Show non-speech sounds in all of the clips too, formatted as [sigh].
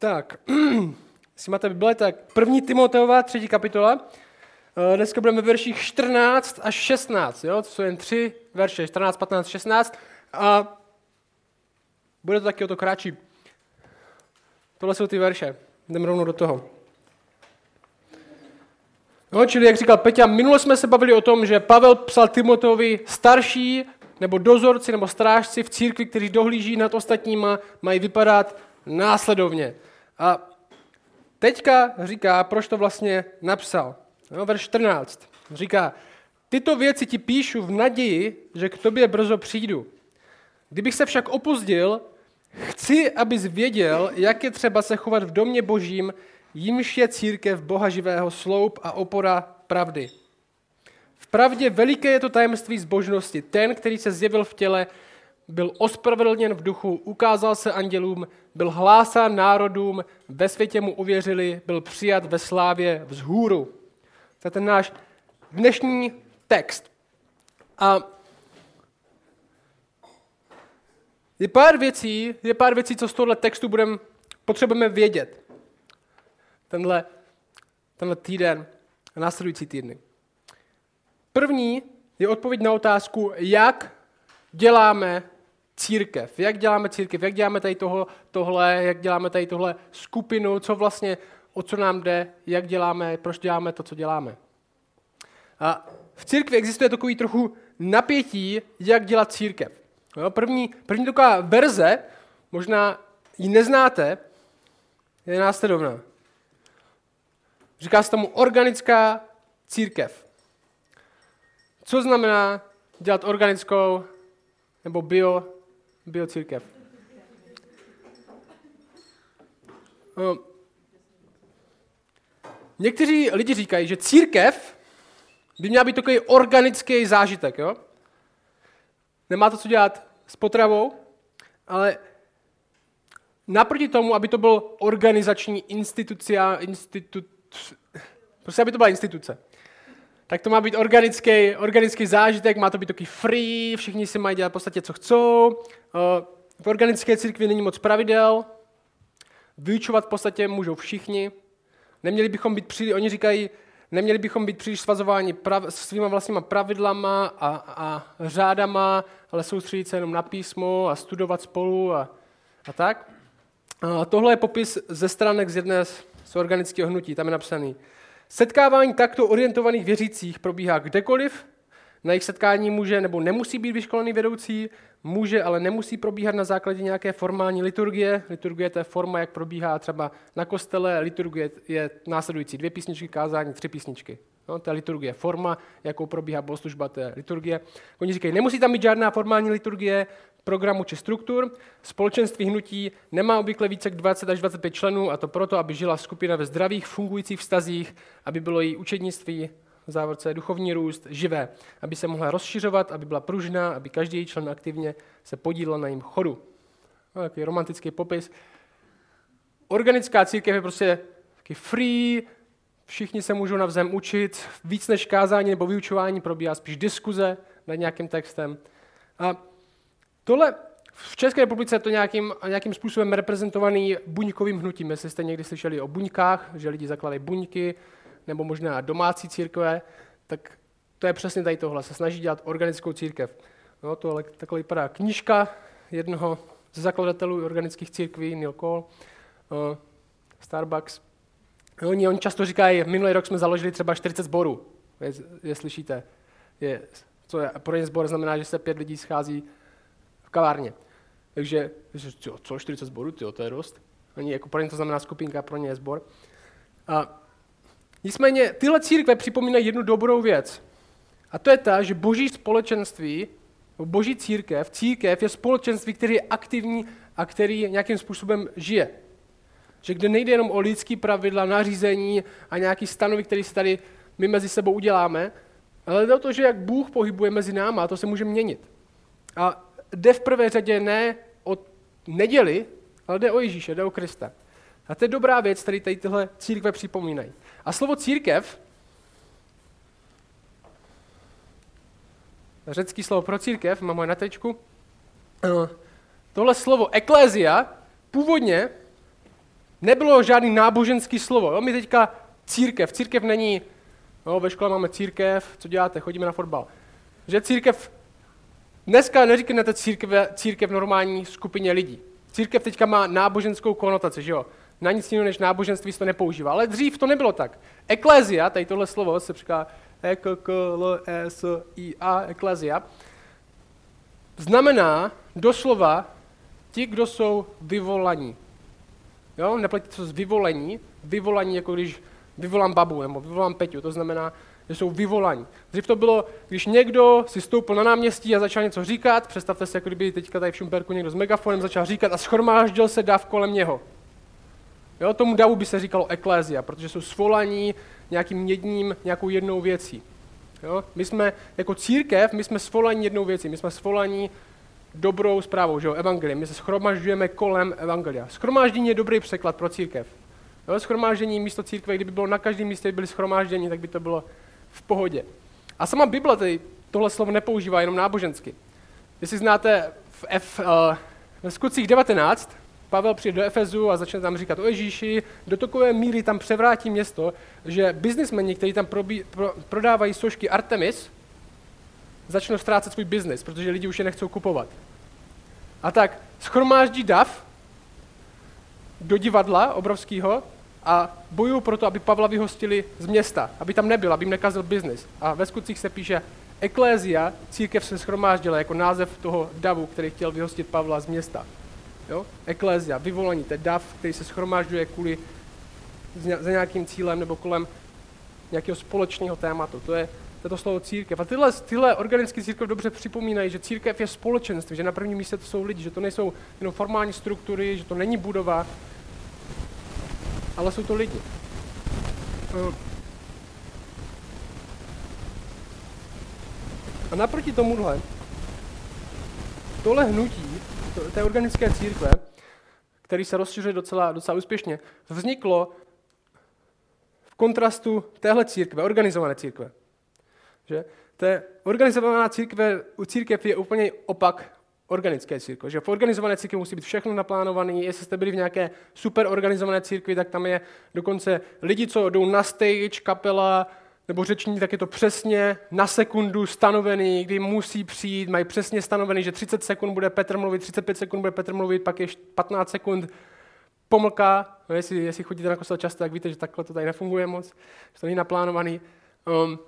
Tak, [clears throat] jestli máte Bible, tak první Timoteova, třetí kapitola. Eh, dneska budeme ve verších 14 až 16, jo? to jsou jen tři verše, 14, 15, 16. A bude to taky o to kratší. Tohle jsou ty verše. Jdeme rovnou do toho. No, čili jak říkal Peťa, minule jsme se bavili o tom, že Pavel psal Timoteovi starší nebo dozorci nebo strážci v církvi, kteří dohlíží nad ostatníma, mají vypadat následovně. A teďka říká, proč to vlastně napsal. No, verš 14. Říká, tyto věci ti píšu v naději, že k tobě brzo přijdu. Kdybych se však opozdil, chci, abys věděl, jak je třeba se chovat v domě božím, jimž je církev Boha živého sloup a opora pravdy. V pravdě veliké je to tajemství zbožnosti. Ten, který se zjevil v těle, byl ospravedlněn v duchu, ukázal se andělům, byl hlásán národům, ve světě mu uvěřili, byl přijat ve slávě vzhůru. To je ten náš dnešní text. A je pár věcí, je pár věcí, co z tohohle textu budeme, potřebujeme vědět. Tenhle, tenhle týden a následující týdny. První je odpověď na otázku, jak děláme církev. Jak děláme církev, jak děláme tady toho, tohle, jak děláme tady tohle skupinu, co vlastně, o co nám jde, jak děláme, proč děláme to, co děláme. A v církvi existuje takový trochu napětí, jak dělat církev. Jo, první, první taková verze, možná ji neznáte, je následovná. Říká se tomu organická církev. Co znamená dělat organickou nebo bio, bio církev? No, někteří lidi říkají, že církev by měla být takový organický zážitek. Jo? Nemá to co dělat s potravou, ale naproti tomu, aby to byl organizační institucia, institut, prostě aby to byla instituce tak to má být organický, organický zážitek, má to být takový free, všichni si mají dělat v podstatě, co chcou. Eh, v organické církvi není moc pravidel, vyučovat v podstatě můžou všichni. Neměli bychom být příliš, oni říkají, neměli bychom být příliš svazováni prav, svýma vlastníma pravidlama a, a řádama, ale soustředit se jenom na písmo a studovat spolu a, a tak. A tohle je popis ze stránek z jedné z organického hnutí, tam je napsaný. Setkávání takto orientovaných věřících probíhá kdekoliv, na jejich setkání může nebo nemusí být vyškolený vedoucí, může, ale nemusí probíhat na základě nějaké formální liturgie. Liturgie to je forma, jak probíhá třeba na kostele. Liturgie je následující dvě písničky, kázání, tři písničky. No, je liturgie. Forma, jakou probíhá bohoslužba, je liturgie. Oni říkají, nemusí tam být žádná formální liturgie, programu či struktur. Společenství hnutí nemá obvykle více jak 20 až 25 členů a to proto, aby žila skupina ve zdravých fungujících vztazích, aby bylo její učednictví v závorce duchovní růst živé, aby se mohla rozšiřovat, aby byla pružná, aby každý její člen aktivně se podílel na jejím chodu. No, takový romantický popis. Organická církev je prostě taky free, všichni se můžou navzájem učit, víc než kázání nebo vyučování probíhá spíš diskuze nad nějakým textem. A Tohle v České republice je to nějakým, nějakým způsobem reprezentovaný buňkovým hnutím. Jestli jste někdy slyšeli o buňkách, že lidi zakladají buňky, nebo možná domácí církve, tak to je přesně tady tohle. Se snaží dělat organickou církev. No, to takhle vypadá knížka jednoho ze zakladatelů organických církví, Neil Cole, uh, Starbucks. Oni, oni často říkají, minulý rok jsme založili třeba 40 sborů, je, je slyšíte. Je, co je, pro ně sbor znamená, že se pět lidí schází v kavárně. Takže, co, co 40 zborů, tyjo, to je dost. Ani jako pro ně to znamená skupinka, pro ně je zbor. A nicméně tyhle církve připomínají jednu dobrou věc. A to je ta, že boží společenství, boží církev, církev je společenství, který je aktivní a který nějakým způsobem žije. Že kde nejde jenom o lidský pravidla, nařízení a nějaký stanovy, který si tady my mezi sebou uděláme, ale jde o to, že jak Bůh pohybuje mezi náma, to se může měnit. A jde v prvé řadě ne o neděli, ale jde o Ježíše, jde o Krista. A to je dobrá věc, který tady tyhle církve připomínají. A slovo církev, řecký slovo pro církev, mám ho na tečku, tohle slovo eklézia původně nebylo žádný náboženský slovo. Jo? My teďka církev. Církev není, jo, ve škole máme církev, co děláte, chodíme na fotbal. Že církev, dneska neříknete církev, církev normální skupině lidí. Církev teďka má náboženskou konotaci, že jo? Na nic jiného než náboženství se to nepoužívá. Ale dřív to nebylo tak. Eklézia, tady tohle slovo se říká e k k l e s i a eklézia, znamená doslova ti, kdo jsou vyvolaní. Jo, neplatí to z vyvolení, vyvolaní, jako když vyvolám babu nebo vyvolám Peťu, to znamená, že jsou vyvolaní. Dřív to bylo, když někdo si stoupil na náměstí a začal něco říkat, představte si, jako kdyby teďka tady v Šumperku někdo s megafonem začal říkat a schromáždil se dav kolem něho. Jo, tomu davu by se říkalo eklézia, protože jsou svolaní nějakým jedním, nějakou jednou věcí. Jo? My jsme jako církev, my jsme svolaní jednou věcí, my jsme svolaní dobrou zprávou, že jo, evangelium. My se schromažďujeme kolem evangelia. Schromáždění je dobrý překlad pro církev. Jo, schromáždění místo církve, kdyby bylo na každém místě byli schromáždění, tak by to bylo v pohodě. A sama Bible tady tohle slovo nepoužívá jenom nábožensky. Jestli znáte v F, uh, ve skutcích 19, Pavel přijde do Efezu a začne tam říkat o Ježíši, do takové míry tam převrátí město, že biznismeni, kteří tam probí, pro, prodávají sošky Artemis, začnou ztrácet svůj biznis, protože lidi už je nechcou kupovat. A tak schromáždí dav do divadla obrovského a bojují proto, aby Pavla vyhostili z města, aby tam nebyl, aby jim nekazil biznis. A ve skutcích se píše, Eklézia, církev se schromáždila jako název toho davu, který chtěl vyhostit Pavla z města. Jo? Eklézia, vyvolení, to je dav, který se schromážďuje kvůli za nějakým cílem nebo kolem nějakého společného tématu. To je, to, slovo církev. A tyhle, tyhle organické církev dobře připomínají, že církev je společenství, že na prvním místě to jsou lidi, že to nejsou jenom formální struktury, že to není budova, ale jsou to lidi. A naproti tomuhle, tohle hnutí, té organické církve, který se rozšiřuje docela, docela úspěšně, vzniklo v kontrastu téhle církve, organizované církve. Že? je organizovaná církve, církev je úplně opak organické církve. Že v organizované církvi musí být všechno naplánované. Jestli jste byli v nějaké super organizované církvi, tak tam je dokonce lidi, co jdou na stage, kapela, nebo řečník, tak je to přesně na sekundu stanovený, kdy musí přijít, mají přesně stanovený, že 30 sekund bude Petr mluvit, 35 sekund bude Petr mluvit, pak je 15 sekund pomlka. No, jestli, jestli chodíte na kostel často, tak víte, že takhle to tady nefunguje moc, že to není naplánovaný. Um,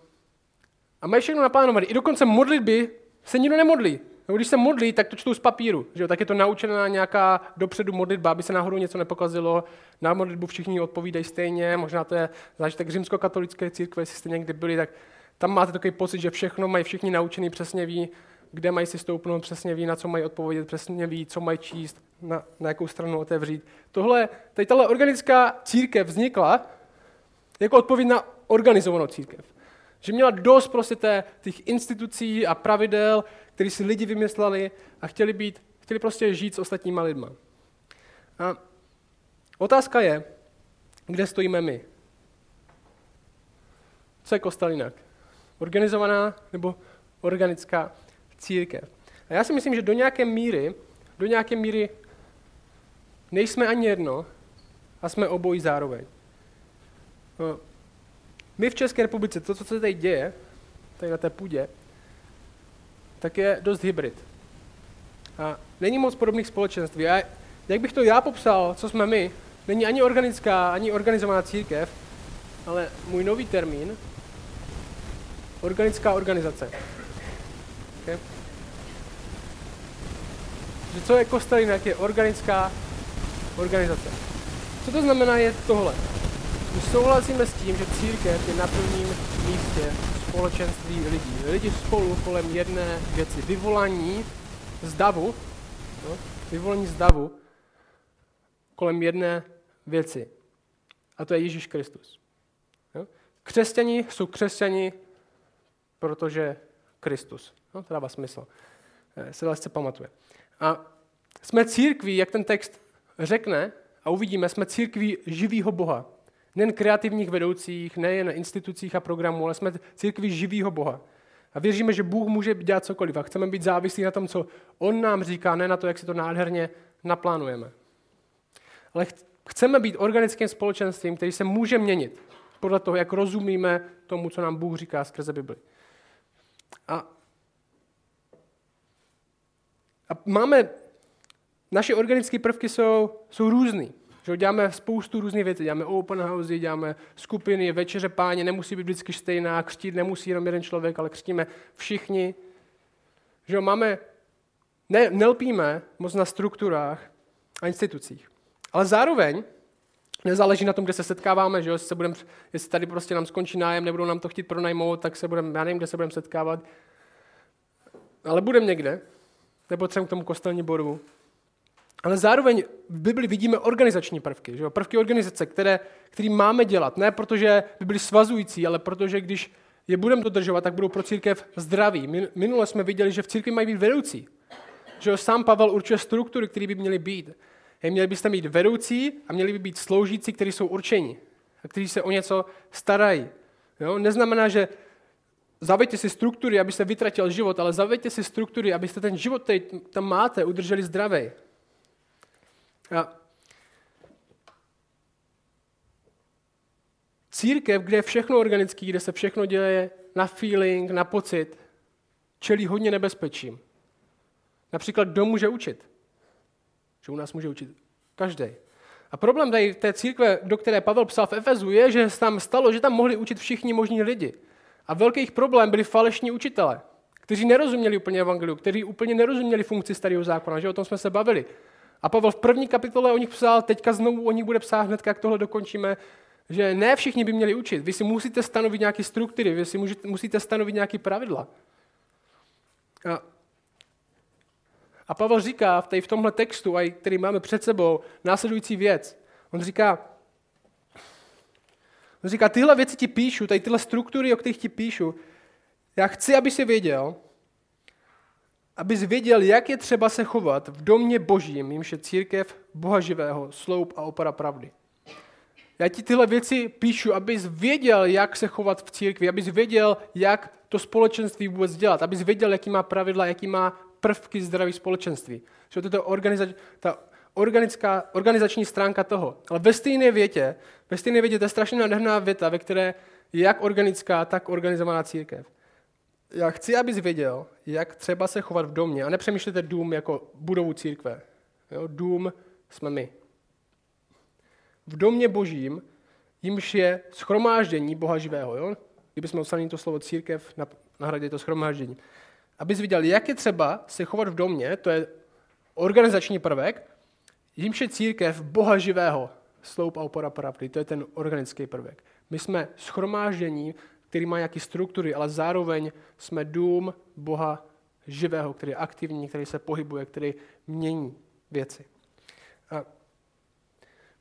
a mají všechno naplánované. I dokonce modlitby se nikdo nemodlí. No, když se modlí, tak to čtou z papíru. Že jo? Tak je to naučená nějaká dopředu modlitba, aby se náhodou něco nepokazilo. Na modlitbu všichni odpovídají stejně. Možná to je zážitek římskokatolické církve, jestli jste někdy byli, tak tam máte takový pocit, že všechno mají všichni naučený, přesně ví, kde mají si stoupnout, přesně ví, na co mají odpovědět, přesně ví, co mají číst, na, na jakou stranu otevřít. Tohle, tady tahle organická církev vznikla jako odpověď na organizovanou církev. Že měla dost prostě té, těch institucí a pravidel, které si lidi vymysleli a chtěli, být, chtěli prostě žít s ostatníma lidma. A otázka je, kde stojíme my? Co je kostel jinak? Organizovaná nebo organická církev? A já si myslím, že do nějaké míry, do nějaké míry nejsme ani jedno a jsme obojí zároveň. No, my v České republice, to, co se tady děje, tady na té půdě, tak je dost hybrid. A není moc podobných společenství. A jak bych to já popsal, co jsme my, není ani organická, ani organizovaná církev, ale můj nový termín, organická organizace. Okay? Že co je kostel jinak, je organická organizace. Co to znamená je tohle. My souhlasíme s tím, že církev je na prvním místě společenství lidí. Lidi spolu kolem jedné věci. Vyvolání z davu, no, vyvolání z davu kolem jedné věci. A to je Ježíš Kristus. Jo? Křesťani jsou křesťani, protože Kristus. No, to dává smysl. Eh, se lehce pamatuje. A jsme církví, jak ten text řekne, a uvidíme, jsme církví živýho Boha. Nejen kreativních vedoucích, nejen institucích a programů, ale jsme církví živýho Boha. A věříme, že Bůh může dělat cokoliv a chceme být závislí na tom, co On nám říká, ne na to, jak si to nádherně naplánujeme. Ale chceme být organickým společenstvím, který se může měnit podle toho, jak rozumíme tomu, co nám Bůh říká skrze Bibli. A, a máme, naše organické prvky jsou, jsou různý. Že děláme spoustu různých věcí. Děláme open house, děláme skupiny, večeře páně, nemusí být vždycky stejná, křtít nemusí jenom jeden člověk, ale křtíme všichni. Že máme, ne, nelpíme moc na strukturách a institucích. Ale zároveň nezáleží na tom, kde se setkáváme, že jo? Jestli, se budem, jestli tady prostě nám skončí nájem, nebudou nám to chtít pronajmout, tak se budeme, já nevím, kde se budeme setkávat. Ale budeme někde, nebo třeba k tomu kostelní bodu. Ale zároveň v Bibli vidíme organizační prvky, že jo? prvky organizace, které, které máme dělat. Ne protože by byly svazující, ale protože když je budeme dodržovat, tak budou pro církev zdraví. Minule jsme viděli, že v církvi mají být vedoucí. Že jo? Sám Pavel určuje struktury, které by měly být. Hej, měli byste mít vedoucí a měli by být sloužící, kteří jsou určeni a kteří se o něco starají. Jo? Neznamená, že zaveďte si struktury, abyste vytratil život, ale zaveďte si struktury, abyste ten život, který tam máte, udrželi zdravý. Církev, kde je všechno organický, kde se všechno děje na feeling, na pocit, čelí hodně nebezpečím. Například kdo může učit? Že u nás může učit každý. A problém tady té církve, do které Pavel psal v Efezu, je, že se tam stalo, že tam mohli učit všichni možní lidi. A velký problém byli falešní učitele, kteří nerozuměli úplně evangeliu, kteří úplně nerozuměli funkci starého zákona, že o tom jsme se bavili. A Pavel v první kapitole o nich psal, teďka znovu o nich bude psát hned, jak tohle dokončíme, že ne všichni by měli učit. Vy si musíte stanovit nějaké struktury, vy si musíte stanovit nějaké pravidla. A, a Pavel říká v, v tomhle textu, který máme před sebou, následující věc. On říká, on říká, tyhle věci ti píšu, tady tyhle struktury, o kterých ti píšu, já chci, aby si věděl, abys věděl, jak je třeba se chovat v domě božím, jimž je církev Boha živého, sloup a opora pravdy. Já ti tyhle věci píšu, abys věděl, jak se chovat v církvi, abys věděl, jak to společenství vůbec dělat, abys věděl, jaký má pravidla, jaký má prvky zdraví společenství. Že to je organiza- ta organická, organizační stránka toho. Ale ve stejné větě, ve stejné větě to je strašně nádherná věta, ve které je jak organická, tak organizovaná církev já chci, abys věděl, jak třeba se chovat v domě. A nepřemýšlejte dům jako budovu církve. Jo? Dům jsme my. V domě božím, jimž je schromáždění Boha živého. Jo? Kdybychom odstranili to slovo církev, nahradili to schromáždění. Abys viděl, jak je třeba se chovat v domě, to je organizační prvek, jimž je církev Boha živého, sloup a opora pravdy. To je ten organický prvek. My jsme schromáždění který má nějaké struktury, ale zároveň jsme dům Boha živého, který je aktivní, který se pohybuje, který mění věci. A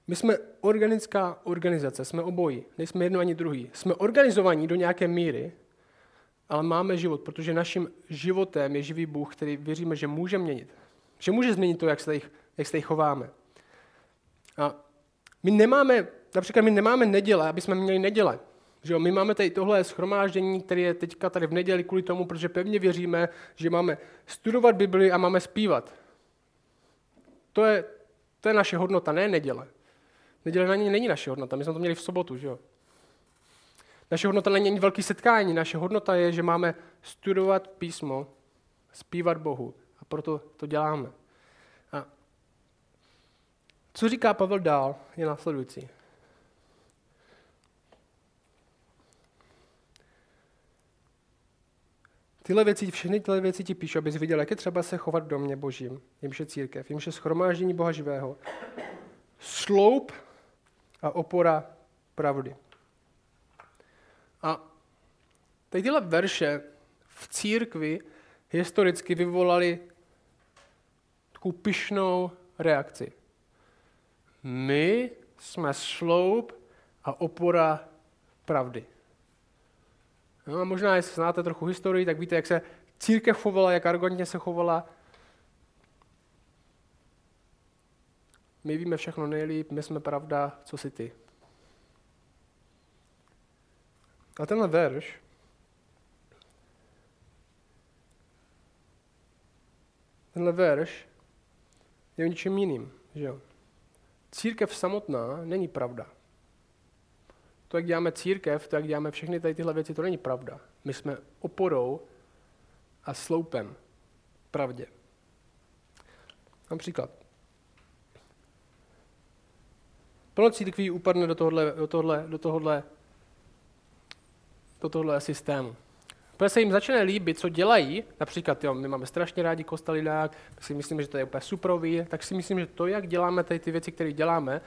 my jsme organická organizace, jsme obojí, nejsme jedno ani druhý. Jsme organizovaní do nějaké míry, ale máme život, protože naším životem je živý Bůh, který věříme, že může měnit. Že může změnit to, jak se tady, jak se tady chováme. A my nemáme, například my nemáme neděle, aby jsme měli neděle. Že jo, my máme tady tohle schromáždění, které je teďka tady v neděli kvůli tomu, protože pevně věříme, že máme studovat Bibli a máme zpívat. To je, to je naše hodnota, ne neděle. Neděle na ní není naše hodnota, my jsme to měli v sobotu, že jo. Naše hodnota není ani velký setkání, naše hodnota je, že máme studovat písmo, zpívat Bohu a proto to děláme. A co říká Pavel dál, je následující. Tyhle věci, všechny tyhle věci ti píšu, abys viděl, jak je třeba se chovat v domě božím, jimž je církev, jimž je schromáždění Boha živého. Sloup a opora pravdy. A tady tyhle verše v církvi historicky vyvolaly takovou pyšnou reakci. My jsme sloup a opora pravdy. No a možná, jestli znáte trochu historii, tak víte, jak se církev chovala, jak arrogantně se chovala. My víme všechno nejlíp, my jsme pravda, co si ty. A tenhle verš tenhle verš je o ničem jiným, že jo? církev samotná není pravda. To, jak děláme církev, to, jak děláme všechny tady tyhle věci, to není pravda. My jsme oporou a sloupem pravdě. Například. Plno církví upadne do tohohle, do tohohle, do tohohle, do tohohle systému. Protože se jim začne líbit, co dělají, například jo, my máme strašně rádi kostelidák, tak si myslím, že to je úplně suprový, tak si myslím, že to, jak děláme tady ty věci, které děláme,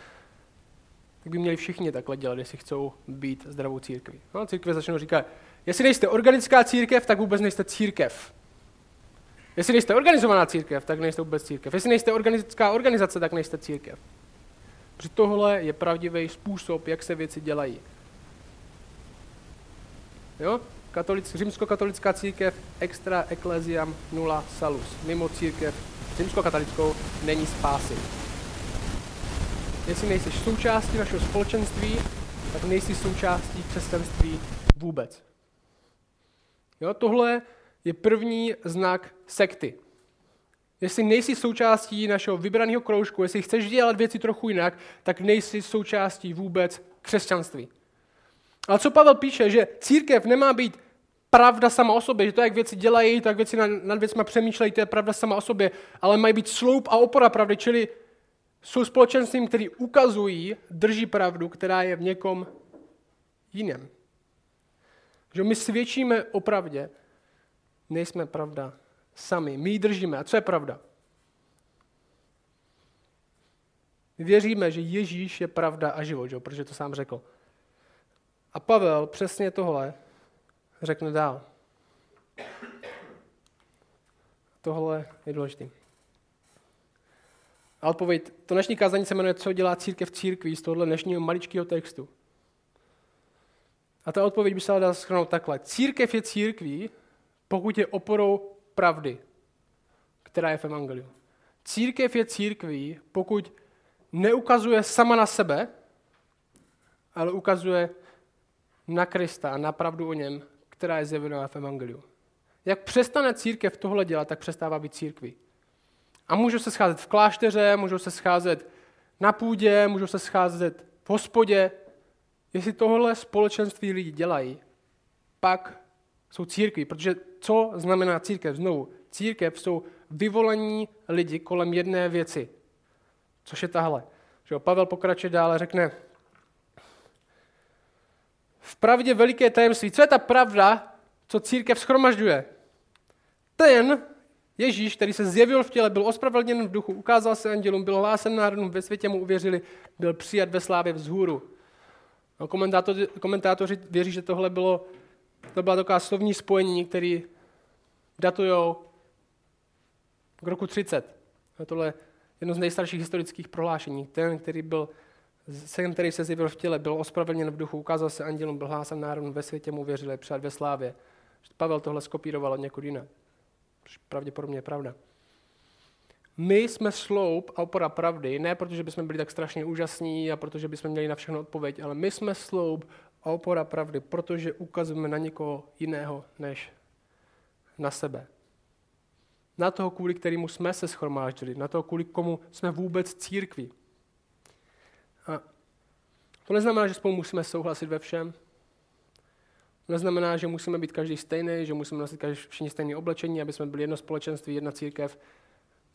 tak by měli všichni takhle dělat, jestli chcou být zdravou církví. No, církve začnou říkat, jestli nejste organická církev, tak vůbec nejste církev. Jestli nejste organizovaná církev, tak nejste vůbec církev. Jestli nejste organická organizace, tak nejste církev. Protože tohle je pravdivý způsob, jak se věci dělají. Jo? Katolic, římskokatolická církev extra ecclesiam nula salus. Mimo církev římskokatolickou není spásy. Jestli nejsi součástí našeho společenství, tak nejsi součástí křesťanství vůbec. Jo, tohle je první znak sekty. Jestli nejsi součástí našeho vybraného kroužku, jestli chceš dělat věci trochu jinak, tak nejsi součástí vůbec křesťanství. Ale co Pavel píše, že církev nemá být pravda sama o sobě, že to, jak věci dělají, to, jak věci nad věcmi přemýšlejí, to je pravda sama o sobě, ale mají být sloup a opora pravdy, čili jsou společenstvím, který ukazují, drží pravdu, která je v někom jiném. Že my svědčíme o pravdě, nejsme pravda sami. My ji držíme. A co je pravda? My věříme, že Ježíš je pravda a život, že? protože to sám řekl. A Pavel přesně tohle řekne dál. Tohle je důležité. A odpověď, to dnešní kázání se jmenuje Co dělá církev církví z tohohle dnešního maličkého textu. A ta odpověď by se dala schrnout takhle. Církev je církví, pokud je oporou pravdy, která je v Evangeliu. Církev je církví, pokud neukazuje sama na sebe, ale ukazuje na Krista a na pravdu o něm, která je zjevená v Evangeliu. Jak přestane církev tohle dělat, tak přestává být církví. A můžou se scházet v klášteře, můžou se scházet na půdě, můžou se scházet v hospodě. Jestli tohle společenství lidi dělají, pak jsou církví. Protože co znamená církev? Znovu, církev jsou vyvolení lidi kolem jedné věci, což je tahle. Že Pavel pokračuje dále, řekne, v pravdě veliké tajemství. Co je ta pravda, co církev schromažďuje? Ten Ježíš, který se zjevil v těle, byl ospravedlněn v duchu, ukázal se andělům, byl hlásen národům, ve světě mu uvěřili, byl přijat ve slávě vzhůru. No, komentátoři, komentátoři věří, že tohle bylo, to byla taková slovní spojení, které datují k roku 30. A tohle je jedno z nejstarších historických prohlášení. Ten, který byl sen, který se zjevil v těle, byl ospravedlněn v duchu, ukázal se andělům, byl hlásen národům, ve světě mu věřili, přijat ve slávě. Pavel tohle skopíroval od někud jinak pravděpodobně je pravda. My jsme sloup a opora pravdy, ne protože bychom byli tak strašně úžasní a protože bychom měli na všechno odpověď, ale my jsme sloup a opora pravdy, protože ukazujeme na někoho jiného než na sebe. Na toho, kvůli kterému jsme se schromáždili, na toho, kvůli komu jsme vůbec církví. A to neznamená, že spolu musíme souhlasit ve všem, neznamená, že musíme být každý stejný, že musíme nosit každý všichni stejné oblečení, aby jsme byli jedno společenství, jedna církev.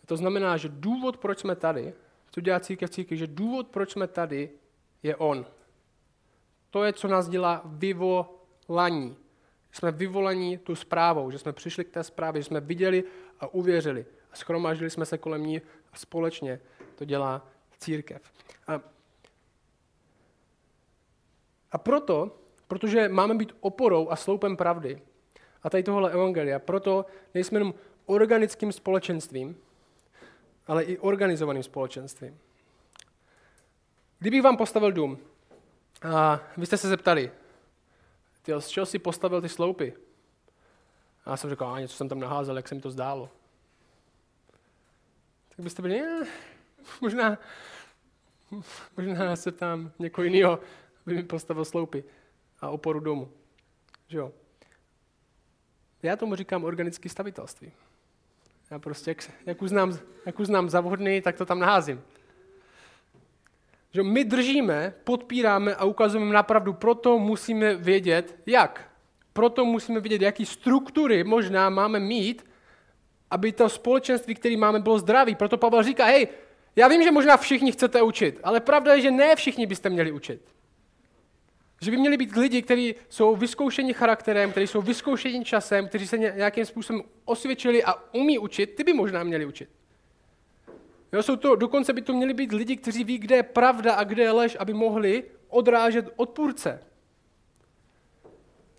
To znamená, že důvod, proč jsme tady, co dělá církev církev, že důvod, proč jsme tady, je On. To je, co nás dělá vyvolaní. Jsme vyvolaní tu zprávou, že jsme přišli k té zprávě, že jsme viděli a uvěřili. A schromáždili jsme se kolem ní a společně to dělá církev. A, a proto protože máme být oporou a sloupem pravdy. A tady tohle evangelia. Proto nejsme jenom organickým společenstvím, ale i organizovaným společenstvím. Kdybych vám postavil dům a vy jste se zeptali, ty, z čeho si postavil ty sloupy? A já jsem řekl, a něco jsem tam naházel, jak se mi to zdálo. Tak byste byli, ne, možná, možná se tam někoho jiného by mi postavil sloupy a oporu domu. Že jo? Já tomu říkám organické stavitelství. Já prostě, jak, jak, uznám, jak uznám za vhodný, tak to tam naházím. Že my držíme, podpíráme a ukazujeme na pravdu, proto musíme vědět, jak. Proto musíme vědět, jaký struktury možná máme mít, aby to společenství, které máme, bylo zdraví. Proto Pavel říká, hej, já vím, že možná všichni chcete učit, ale pravda je, že ne všichni byste měli učit. Že by měli být lidi, kteří jsou vyzkoušeni charakterem, kteří jsou vyzkoušeni časem, kteří se nějakým způsobem osvědčili a umí učit, ty by možná měli učit. Jo, jsou to, dokonce by to měli být lidi, kteří ví, kde je pravda a kde je lež, aby mohli odrážet odpůrce.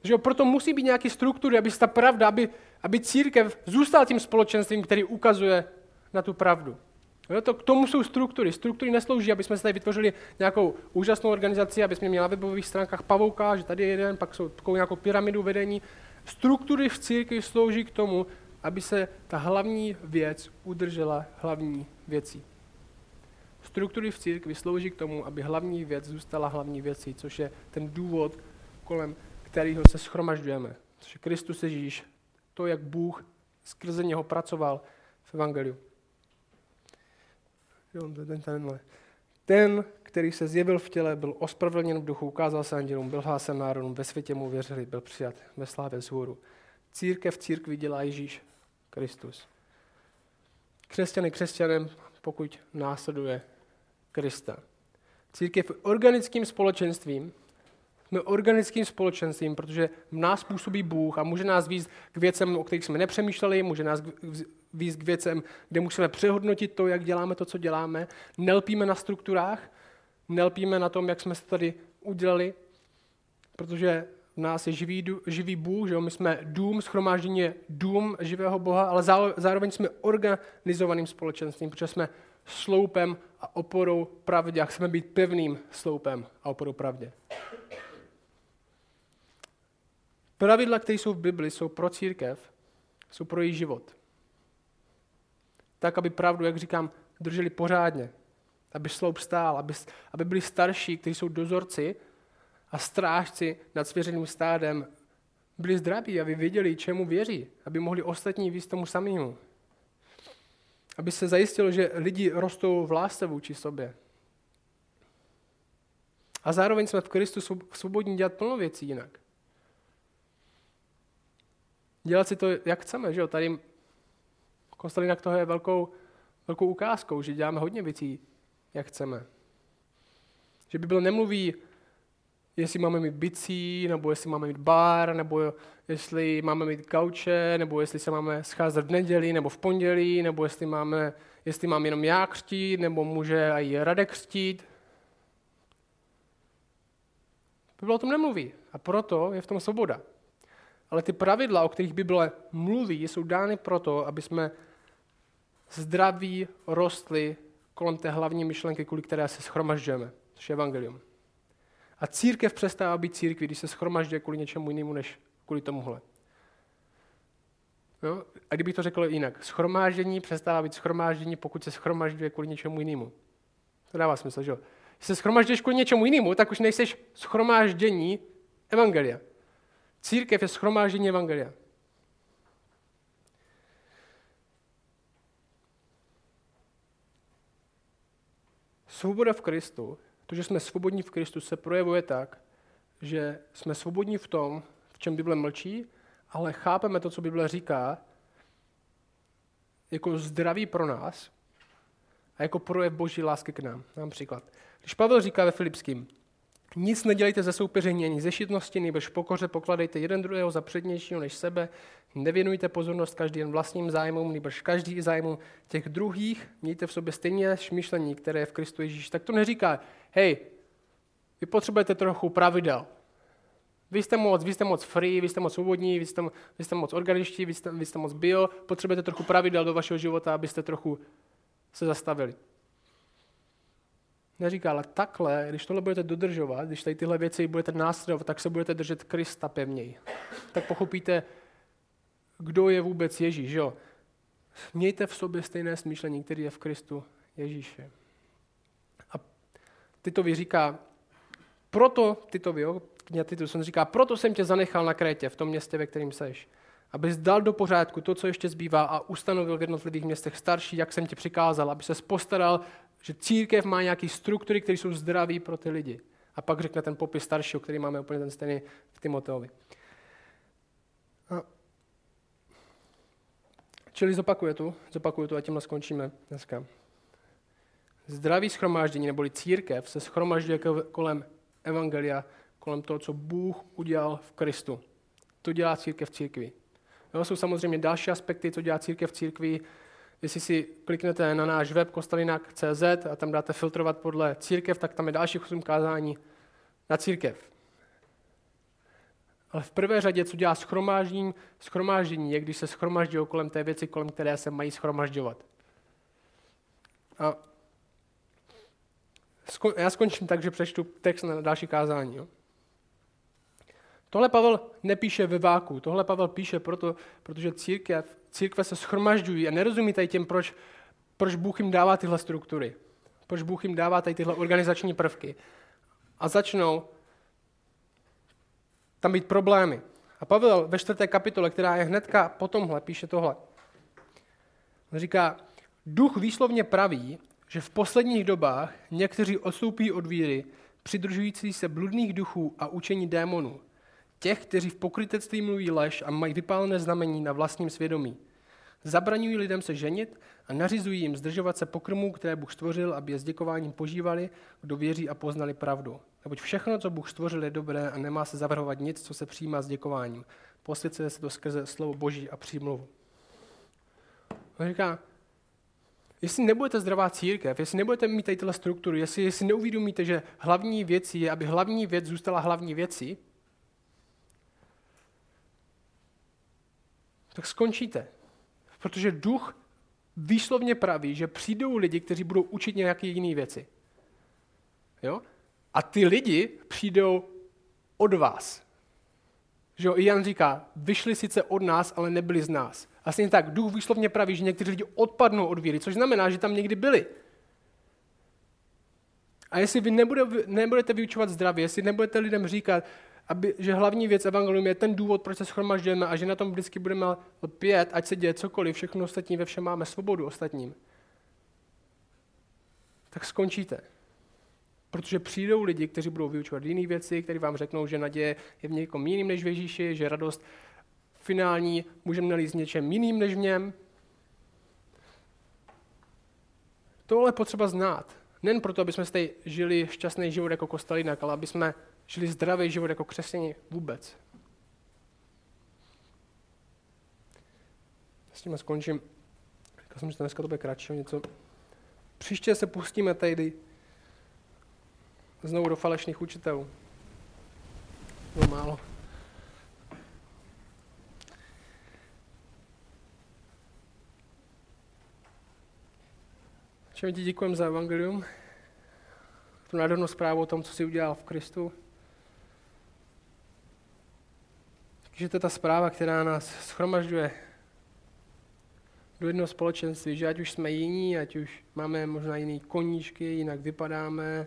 Že jo, proto musí být nějaké struktury, aby ta pravda, aby, aby církev zůstala tím společenstvím, který ukazuje na tu pravdu. Jo, to, k tomu jsou struktury. Struktury neslouží, aby jsme si tady vytvořili nějakou úžasnou organizaci, aby jsme měli na webových stránkách pavouka, že tady je jeden, pak jsou takovou nějakou pyramidu vedení. Struktury v církvi slouží k tomu, aby se ta hlavní věc udržela hlavní věcí. Struktury v církvi slouží k tomu, aby hlavní věc zůstala hlavní věcí, což je ten důvod, kolem kterého se schromažďujeme. Což je Kristus Ježíš, to, jak Bůh skrze něho pracoval v Evangeliu. Ten, ten, který se zjevil v těle, byl ospravedlněn v duchu, ukázal se andělům, byl hlásen národům, ve světě mu věřili, byl přijat ve slávě zhůru. Církev církvi dělá Ježíš Kristus. Křesťany křesťanem, pokud následuje Krista. Církev organickým společenstvím, jsme organickým společenstvím, protože v nás působí Bůh a může nás víc k věcem, o kterých jsme nepřemýšleli, může nás víc k věcem, kde musíme přehodnotit to, jak děláme to, co děláme. Nelpíme na strukturách, nelpíme na tom, jak jsme se tady udělali, protože v nás je živý, živý Bůh, že jo? my jsme dům, schromáždění je dům živého Boha, ale zároveň jsme organizovaným společenstvím, protože jsme sloupem a oporou pravdě a chceme být pevným sloupem a oporou pravdě. Pravidla, které jsou v Bibli, jsou pro církev, jsou pro její život. Tak, aby pravdu, jak říkám, drželi pořádně. Aby sloup stál, aby, aby byli starší, kteří jsou dozorci a strážci nad svěřeným stádem, byli zdraví, aby věděli, čemu věří, aby mohli ostatní víc tomu samému. Aby se zajistilo, že lidi rostou v lásce vůči sobě. A zároveň jsme v Kristu svobodní dělat plno věcí jinak dělat si to, jak chceme. Že jo? Tady Kostelinak toho je velkou, velkou ukázkou, že děláme hodně věcí, jak chceme. Že Bible nemluví, jestli máme mít bicí, nebo jestli máme mít bar, nebo jestli máme mít kauče, nebo jestli se máme scházet v neděli, nebo v pondělí, nebo jestli máme, jestli mám jenom já křtít, nebo může i Radek křtít. Bible o tom nemluví. A proto je v tom svoboda. Ale ty pravidla, o kterých Bible mluví, jsou dány proto, aby jsme zdraví rostli kolem té hlavní myšlenky, kvůli které se schromažďujeme, což je evangelium. A církev přestává být církví, když se schromažďuje kvůli něčemu jinému, než kvůli tomuhle. No? A kdybych to řekl jinak, schromáždění přestává být schromáždění, pokud se schromažďuje kvůli něčemu jinému. To dává smysl, že jo? Když se schromažďuješ kvůli něčemu jinému, tak už nejseš schromáždění evangelia. Církev je schromáždění Evangelia. Svoboda v Kristu, to, že jsme svobodní v Kristu, se projevuje tak, že jsme svobodní v tom, v čem Bible mlčí, ale chápeme to, co Bible říká, jako zdraví pro nás a jako projev boží lásky k nám. Dám příklad. Když Pavel říká ve Filipským, nic nedělejte ze soupeření ani ze šitnosti, nebož pokoře pokladejte jeden druhého za přednějšího než sebe. Nevěnujte pozornost každý jen vlastním zájmům, nebož každý zájmům těch druhých. Mějte v sobě stejně myšlení, které je v Kristu Ježíš. Tak to neříká, hej, vy potřebujete trochu pravidel. Vy jste moc, vy jste moc free, vy jste moc svobodní, vy jste, vy jste moc organičtí, vy jste, vy jste moc bio, potřebujete trochu pravidel do vašeho života, abyste trochu se zastavili. Neříká, ale takhle, když tohle budete dodržovat, když tady tyhle věci budete následovat, tak se budete držet Krista pevněji. Tak pochopíte, kdo je vůbec Ježíš. Jo? Mějte v sobě stejné smýšlení, který je v Kristu Ježíše. A Titovi říká, proto, Titovi, jo, kniha Titus, říká, proto jsem tě zanechal na Krétě, v tom městě, ve kterém seš. Abys dal do pořádku to, co ještě zbývá a ustanovil v jednotlivých městech starší, jak jsem ti přikázal, aby se postaral Že církev má nějaké struktury, které jsou zdraví pro ty lidi. A pak řekne ten popis staršího, který máme úplně ten stejný v Timoteovi. A čili zopakuje tu, zopakuje tu a tímhle skončíme dneska. Zdravý schromáždění neboli církev se schromažďuje kolem evangelia, kolem toho, co Bůh udělal v Kristu. To dělá církev v církvi. Jo, jsou samozřejmě další aspekty, co dělá církev v církvi. Jestli si kliknete na náš web kostelinak.cz a tam dáte filtrovat podle církev, tak tam je další 8 kázání na církev. Ale v prvé řadě, co dělá schromáždění, schromáždění je, když se schromaždí kolem té věci, kolem které se mají schromažďovat. A já skončím tak, že přečtu text na další kázání. Jo. Tohle Pavel nepíše ve váku, tohle Pavel píše proto, protože církev, církve se schromažďují a nerozumí tady těm, proč, proč Bůh jim dává tyhle struktury, proč Bůh jim dává tady tyhle organizační prvky. A začnou tam být problémy. A Pavel ve čtvrté kapitole, která je hnedka po tomhle, píše tohle. On říká, duch výslovně praví, že v posledních dobách někteří odstoupí od víry, přidržující se bludných duchů a učení démonů. Těch, kteří v pokrytectví mluví lež a mají vypálené znamení na vlastním svědomí. Zabraňují lidem se ženit a nařizují jim zdržovat se pokrmů, které Bůh stvořil, aby je s děkováním požívali, kdo věří a poznali pravdu. Neboť všechno, co Bůh stvořil, je dobré a nemá se zavrhovat nic, co se přijímá s děkováním. Posvěcuje se to skrze slovo Boží a přímluvu. On říká, jestli nebudete zdravá církev, jestli nebudete mít tady tyhle struktury, jestli, jestli neuvědomíte, že hlavní věcí je, aby hlavní věc zůstala hlavní věcí, tak skončíte. Protože duch výslovně praví, že přijdou lidi, kteří budou učit nějaké jiné věci. Jo? A ty lidi přijdou od vás. Že jo, Jan říká, vyšli sice od nás, ale nebyli z nás. A stejně tak, duch výslovně praví, že někteří lidi odpadnou od víry, což znamená, že tam někdy byli. A jestli vy nebudete vyučovat zdravě, jestli nebudete lidem říkat, aby, že hlavní věc evangelium je ten důvod, proč se schromažďujeme a že na tom vždycky budeme pět, ať se děje cokoliv, všechno ostatní, ve všem máme svobodu ostatním, tak skončíte. Protože přijdou lidi, kteří budou vyučovat jiné věci, kteří vám řeknou, že naděje je v někom jiným než v Ježíši, že radost finální můžeme nalít něčem jiným než v něm. Tohle potřeba znát. Nen proto, aby jsme žili šťastný život jako kostelinak, ale aby jsme žili zdravý život jako křesťané vůbec. S tím skončím. Říkal jsem, že to dneska to bude kratší něco. Příště se pustíme tady znovu do falešných učitelů. No málo. Čem ti děkujeme za evangelium, tu nádhernou zprávu o tom, co jsi udělal v Kristu. Takže to je ta zpráva, která nás schromažďuje do jednoho společenství, že ať už jsme jiní, ať už máme možná jiný koníčky, jinak vypadáme,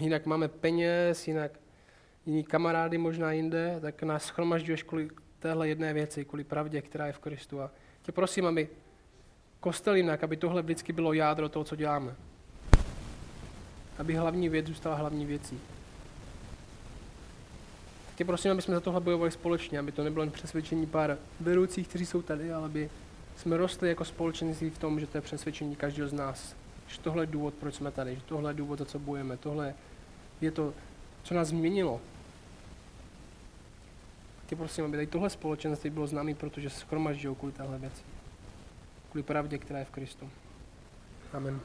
jinak máme peněz, jinak jiný kamarády možná jinde, tak nás schromažďuješ kvůli téhle jedné věci, kvůli pravdě, která je v Kristu. A tě prosím, aby kostel jinak, aby tohle vždycky bylo jádro toho, co děláme. Aby hlavní věc zůstala hlavní věcí. Tě prosím, aby jsme za tohle bojovali společně, aby to nebylo jen přesvědčení pár vedoucích, kteří jsou tady, ale aby jsme rostli jako společenství v tom, že to je přesvědčení každého z nás. Že tohle je důvod, proč jsme tady, že tohle je důvod, za co bojujeme, tohle je to, co nás změnilo. Tě prosím, aby tady tohle společenství bylo známé, protože se skromažďují kvůli téhle věci. Kvůli pravdě, která je v Kristu. Amen.